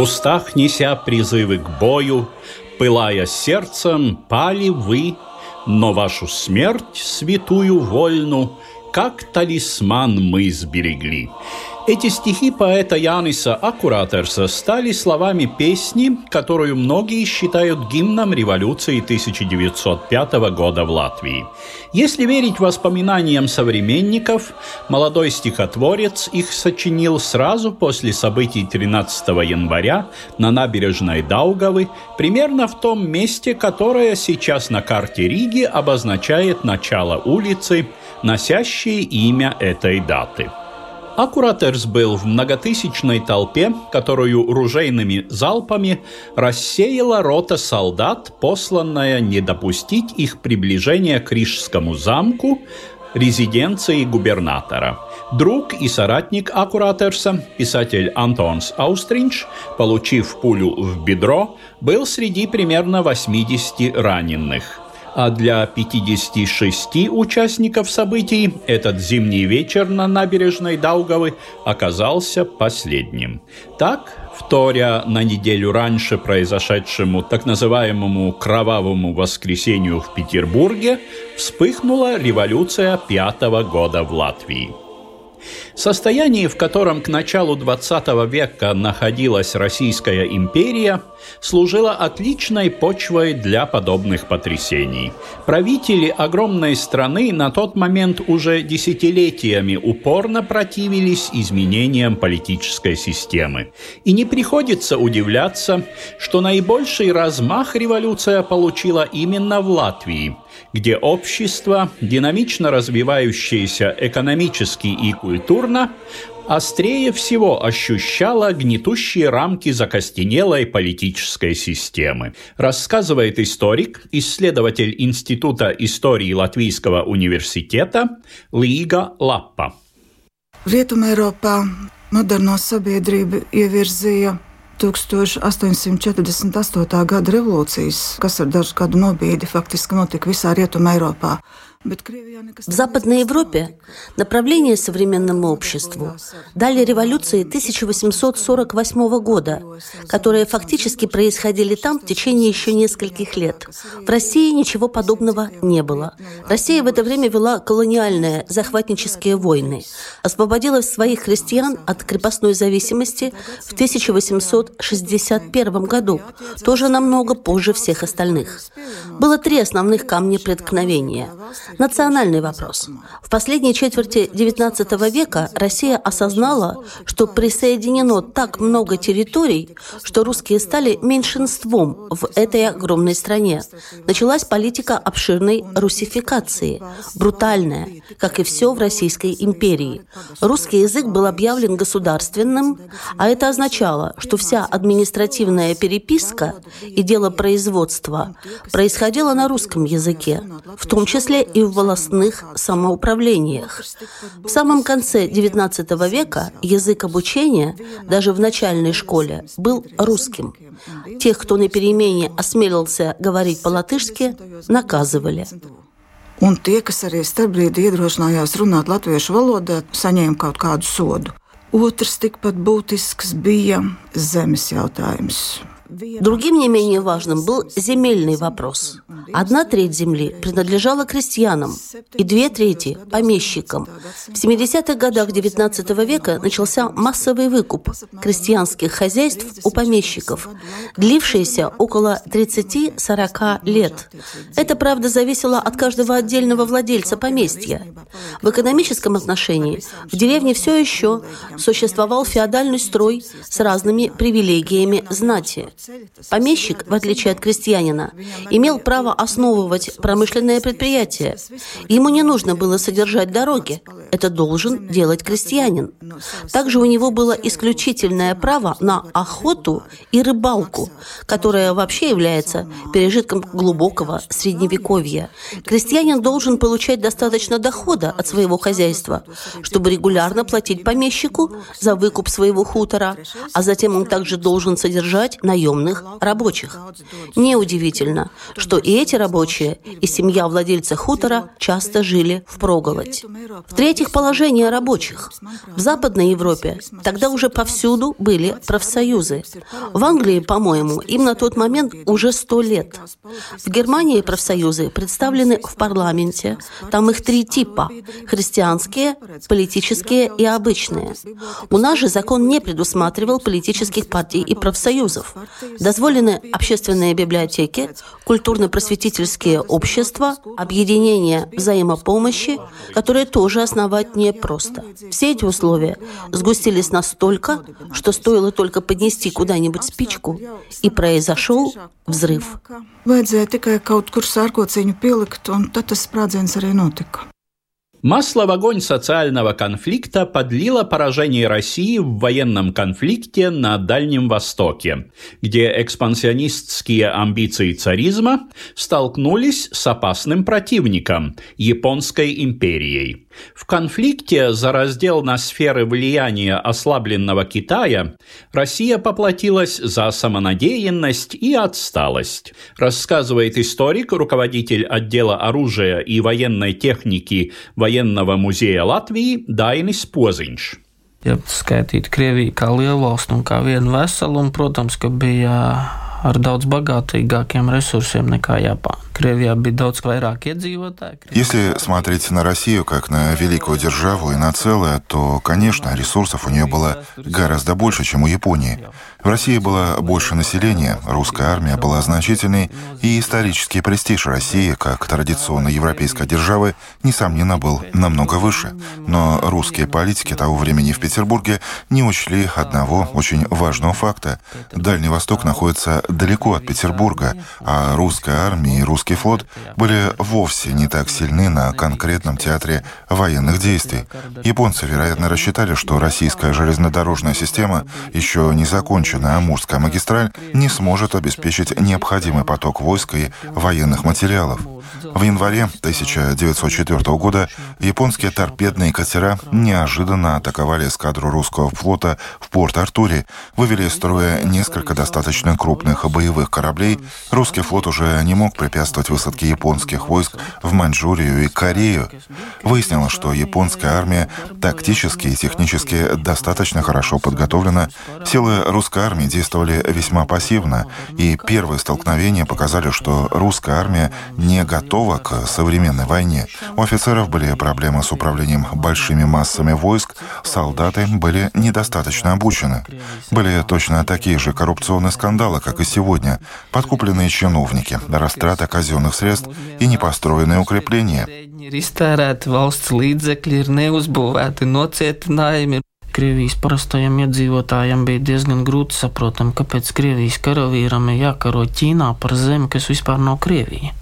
Устах неся призывы к бою, пылая сердцем, пали вы, но вашу смерть, святую вольну, как талисман мы сберегли. Эти стихи поэта Яниса Аккуратерса стали словами песни, которую многие считают гимном революции 1905 года в Латвии. Если верить воспоминаниям современников, молодой стихотворец их сочинил сразу после событий 13 января на набережной Даугавы, примерно в том месте, которое сейчас на карте Риги обозначает начало улицы, носящей имя этой даты. Аккуратерс был в многотысячной толпе, которую ружейными залпами рассеяла рота солдат, посланная не допустить их приближения к Рижскому замку, резиденции губернатора. Друг и соратник Аккуратерса, писатель Антонс Аустринч, получив пулю в бедро, был среди примерно 80 раненых а для 56 участников событий этот зимний вечер на набережной Даугавы оказался последним. Так, вторя на неделю раньше произошедшему так называемому «кровавому воскресенью» в Петербурге, вспыхнула революция пятого года в Латвии. Состояние, в котором к началу XX века находилась Российская империя, служило отличной почвой для подобных потрясений. Правители огромной страны на тот момент уже десятилетиями упорно противились изменениям политической системы. И не приходится удивляться, что наибольший размах революция получила именно в Латвии – где общество, динамично развивающееся экономически и культурно, острее всего ощущало гнетущие рамки закостенелой политической системы, рассказывает историк, исследователь Института истории Латвийского университета Līga Lappa. Rietumē Eiropā moderno sabiedrību ievirzīja 1848. gada revolūcijas, kas ar dažu gadu nobīdi faktiski notika visā Rietumē Eiropā. В Западной Европе направление современному обществу дали революции 1848 года, которые фактически происходили там в течение еще нескольких лет. В России ничего подобного не было. Россия в это время вела колониальные захватнические войны, освободила своих христиан от крепостной зависимости в 1861 году, тоже намного позже всех остальных. Было три основных камня преткновения – национальный вопрос. В последней четверти XIX века Россия осознала, что присоединено так много территорий, что русские стали меньшинством в этой огромной стране. Началась политика обширной русификации, брутальная, как и все в Российской империи. Русский язык был объявлен государственным, а это означало, что вся административная переписка и дело производства происходило на русском языке, в том числе и и в волостных самоуправлениях. В самом конце XIX века язык обучения, даже в начальной школе, был русским. Тех, кто на перемене осмелился говорить по-латышски, наказывали. Un tie, kas arī starpbrīdī iedrošinājās runāt latviešu valodā, saņēma kaut kādu sodu. Otrs tikpat būtisks bija zemes jautājums. Другим не менее важным был земельный вопрос. Одна треть земли принадлежала крестьянам и две трети – помещикам. В 70-х годах XIX века начался массовый выкуп крестьянских хозяйств у помещиков, длившийся около 30-40 лет. Это, правда, зависело от каждого отдельного владельца поместья. В экономическом отношении в деревне все еще существовал феодальный строй с разными привилегиями знати. Помещик, в отличие от крестьянина, имел право основывать промышленное предприятие. Ему не нужно было содержать дороги. Это должен делать крестьянин. Также у него было исключительное право на охоту и рыбалку, которая вообще является пережитком глубокого средневековья. Крестьянин должен получать достаточно дохода от своего хозяйства, чтобы регулярно платить помещику за выкуп своего хутора, а затем он также должен содержать наемных рабочих. Неудивительно, что и эти рабочие, и семья владельца хутора часто жили в проголодь. В-третьих, положение рабочих. В Западной Европе тогда уже повсюду были профсоюзы. В Англии, по-моему, им на тот момент уже сто лет. В Германии профсоюзы представлены в парламенте. Там их три типа – христианские, политические и обычные. У нас же закон не предусматривал политических партий и профсоюзов. Дозволены общественные библиотеки, культурно-просветительские общества, объединения взаимопомощи, которые тоже основать непросто. Все эти условия сгустились настолько, что стоило только поднести куда-нибудь спичку, и произошел взрыв. Vajadzēja tikai kaut kur sārkociņu pielikt, un tad tas sprādziens arī notika. Масло в огонь социального конфликта подлило поражение России в военном конфликте на Дальнем Востоке, где экспансионистские амбиции царизма столкнулись с опасным противником – Японской империей. В конфликте за раздел на сферы влияния ослабленного Китая Россия поплатилась за самонадеянность и отсталость, рассказывает историк, руководитель отдела оружия и военной техники Военного музея Латвии Дайнис Poziņš. Ja skaitītu Krieviju kā lielu valstu un kā vienu veselu, un, protams, ka bija ar daudz bagātīgākiem resursiem nekā Japāna. Если смотреть на Россию как на великую державу и на целое, то, конечно, ресурсов у нее было гораздо больше, чем у Японии. В России было больше населения, русская армия была значительной, и исторический престиж России как традиционной европейской державы, несомненно, был намного выше. Но русские политики того времени в Петербурге не учли одного очень важного факта. Дальний Восток находится далеко от Петербурга, а русская армия и русский флот были вовсе не так сильны на конкретном театре военных действий. Японцы, вероятно, рассчитали, что российская железнодорожная система еще не законченная Амурская магистраль не сможет обеспечить необходимый поток войск и военных материалов. В январе 1904 года японские торпедные катера неожиданно атаковали эскадру русского флота в Порт-Артуре, вывели из строя несколько достаточно крупных боевых кораблей. Русский флот уже не мог препятствовать высадке японских войск в Маньчжурию и Корею. Выяснилось, что японская армия тактически и технически достаточно хорошо подготовлена. Силы русской армии действовали весьма пассивно, и первые столкновения показали, что русская армия не готова к современной войне. У офицеров были проблемы с управлением большими массами войск, солдаты были недостаточно обучены. Были точно такие же коррупционные скандалы, как и сегодня. Подкупленные чиновники, растрата казенных средств и непостроенные укрепления. Krievijas parastajam iedzīvotājam bija diezgan grūti saprotami, kāpēc Krievijas karavīram ir jākaro Ķīnā par zemi, kas vispār nav Krievija.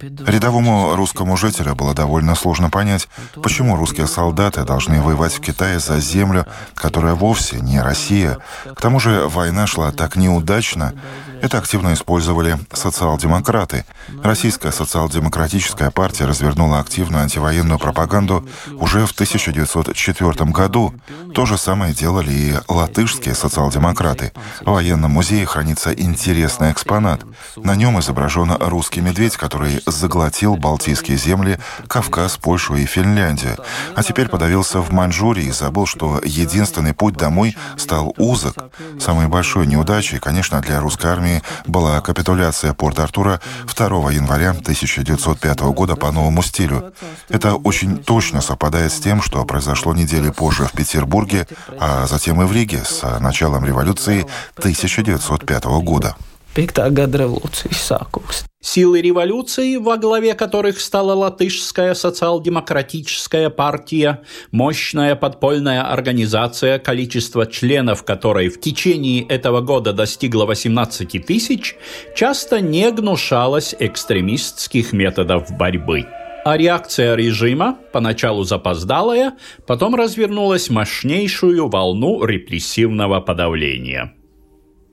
Рядовому русскому жителю было довольно сложно понять, почему русские солдаты должны воевать в Китае за землю, которая вовсе не Россия. К тому же война шла так неудачно. Это активно использовали социал-демократы. Российская социал-демократическая партия развернула активную антивоенную пропаганду уже в 1904 году. То же самое делали и латышские социал-демократы. В военном музее хранится интересный экспонат. На нем изображен русский медведь, который заглотил Балтийские земли, Кавказ, Польшу и Финляндию, а теперь подавился в Маньчжурии и забыл, что единственный путь домой стал узок. Самой большой неудачей, конечно, для русской армии была капитуляция Порт-Артура 2 января 1905 года по новому стилю. Это очень точно совпадает с тем, что произошло недели позже в Петербурге, а затем и в Риге с началом революции 1905 года. 5. gada revolūcijas sākums. Силы революции, во главе которых стала латышская социал-демократическая партия, мощная подпольная организация, количество членов которой в течение этого года достигло 18 тысяч, часто не гнушалась экстремистских методов борьбы. А реакция режима, поначалу запоздалая, потом развернулась мощнейшую волну репрессивного подавления –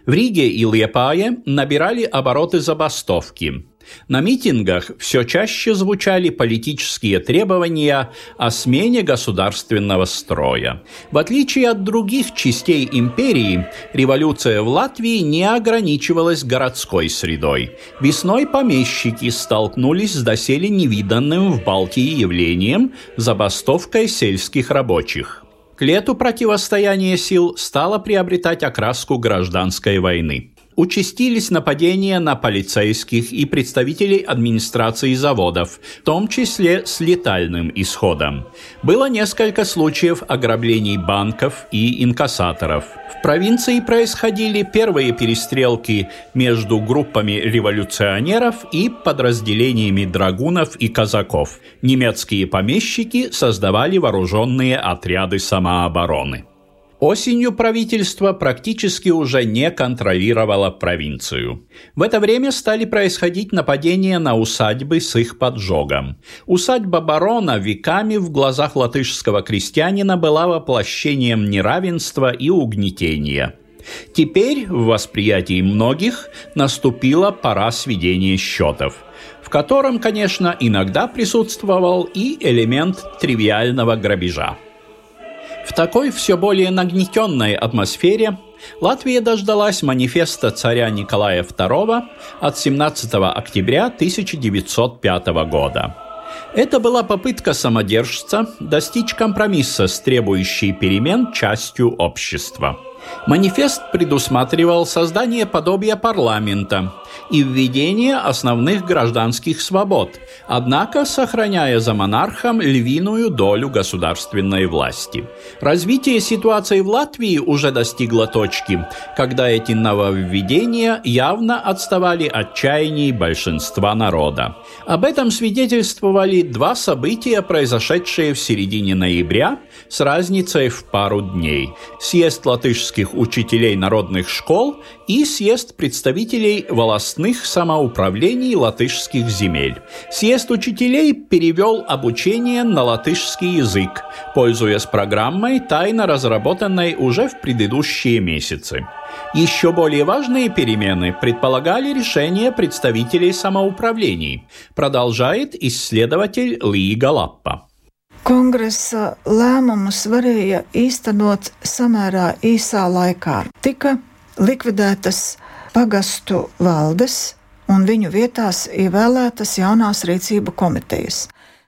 в Риге и Лепае набирали обороты забастовки. На митингах все чаще звучали политические требования о смене государственного строя. В отличие от других частей империи, революция в Латвии не ограничивалась городской средой. Весной помещики столкнулись с доселе невиданным в Балтии явлением – забастовкой сельских рабочих – к лету противостояние сил стало приобретать окраску гражданской войны участились нападения на полицейских и представителей администрации заводов, в том числе с летальным исходом. Было несколько случаев ограблений банков и инкассаторов. В провинции происходили первые перестрелки между группами революционеров и подразделениями драгунов и казаков. Немецкие помещики создавали вооруженные отряды самообороны. Осенью правительство практически уже не контролировало провинцию. В это время стали происходить нападения на усадьбы с их поджогом. Усадьба барона веками в глазах латышского крестьянина была воплощением неравенства и угнетения. Теперь, в восприятии многих, наступила пора сведения счетов – в котором, конечно, иногда присутствовал и элемент тривиального грабежа. Такой все более нагнетенной атмосфере Латвия дождалась манифеста царя Николая II от 17 октября 1905 года. Это была попытка самодержца достичь компромисса с требующей перемен частью общества – Манифест предусматривал создание подобия парламента и введение основных гражданских свобод, однако сохраняя за монархом львиную долю государственной власти. Развитие ситуации в Латвии уже достигло точки, когда эти нововведения явно отставали от чаяний большинства народа. Об этом свидетельствовали два события, произошедшие в середине ноября с разницей в пару дней. Съезд латышских русских учителей народных школ и съезд представителей волостных самоуправлений латышских земель. Съезд учителей перевел обучение на латышский язык, пользуясь программой, тайно разработанной уже в предыдущие месяцы. Еще более важные перемены предполагали решение представителей самоуправлений, продолжает исследователь Ли Галаппа. Kongresa lēmumus varēja īstenot samērā īsā laikā. Tika likvidētas pagastu valdes un viņu vietās ievēlētas jaunās rīcību komitejas.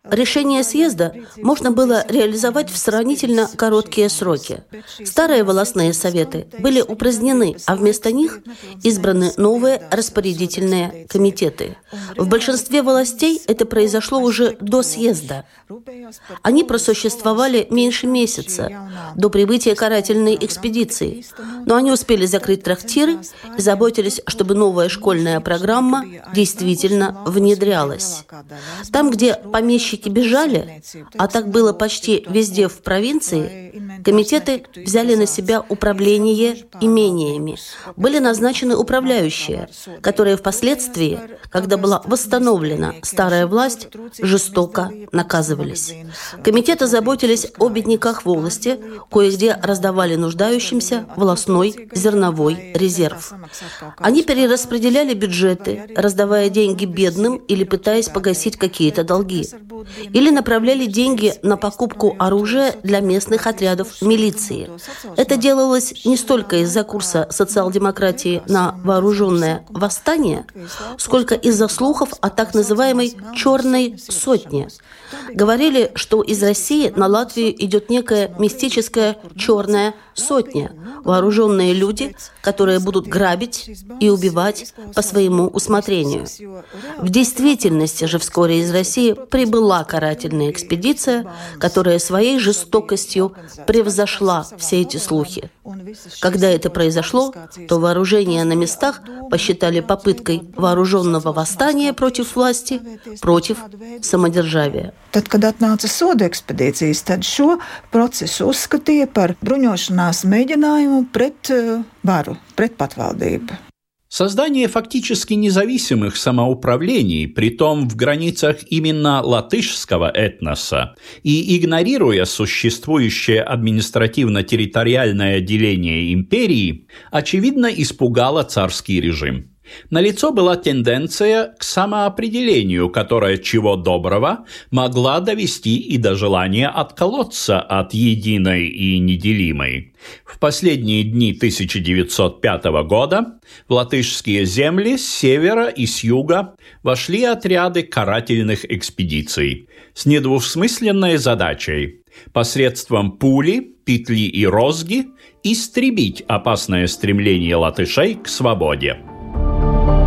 Решение съезда можно было реализовать в сравнительно короткие сроки. Старые волосные советы были упразднены, а вместо них избраны новые распорядительные комитеты. В большинстве властей это произошло уже до съезда. Они просуществовали меньше месяца, до прибытия карательной экспедиции, но они успели закрыть трактиры и заботились, чтобы новая школьная программа действительно внедрялась. Там, где помещики помещики бежали, а так было почти везде в провинции, комитеты взяли на себя управление имениями. Были назначены управляющие, которые впоследствии, когда была восстановлена старая власть, жестоко наказывались. Комитеты заботились о бедняках волости, кое-где раздавали нуждающимся волосной зерновой резерв. Они перераспределяли бюджеты, раздавая деньги бедным или пытаясь погасить какие-то долги. или направляли деньги на покупку оружия для местных отрядов милиции. Это делалось не столько из-за курса социал-демократии на вооруженное восстание, сколько из-за слухов о так называемой «черной сотне». Говорили, что из России на Латвию идет некая мистическая черная сотня, вооруженные люди, которые будут грабить и убивать по своему усмотрению. В действительности же вскоре из России прибыла карательная экспедиция, которая своей жестокостью превзошла все эти слухи. Когда это произошло, то вооружение на местах посчитали попыткой вооруженного восстания против власти, против самодержавия. Tad, kad atnāca soda ekspedīcijas, tad šo procesu uzskatīja par bruņošanās mēģinājumu pret varu, pret patvaldību. Создание фактически независимых самоуправлений, притом в границах именно латышского этноса, и игнорируя существующее административно-территориальное деление империи, очевидно испугало царский режим. Налицо была тенденция к самоопределению, которая чего доброго могла довести и до желания отколоться от единой и неделимой. В последние дни 1905 года в латышские земли с севера и с юга вошли отряды карательных экспедиций с недвусмысленной задачей посредством пули, петли и розги истребить опасное стремление латышей к свободе.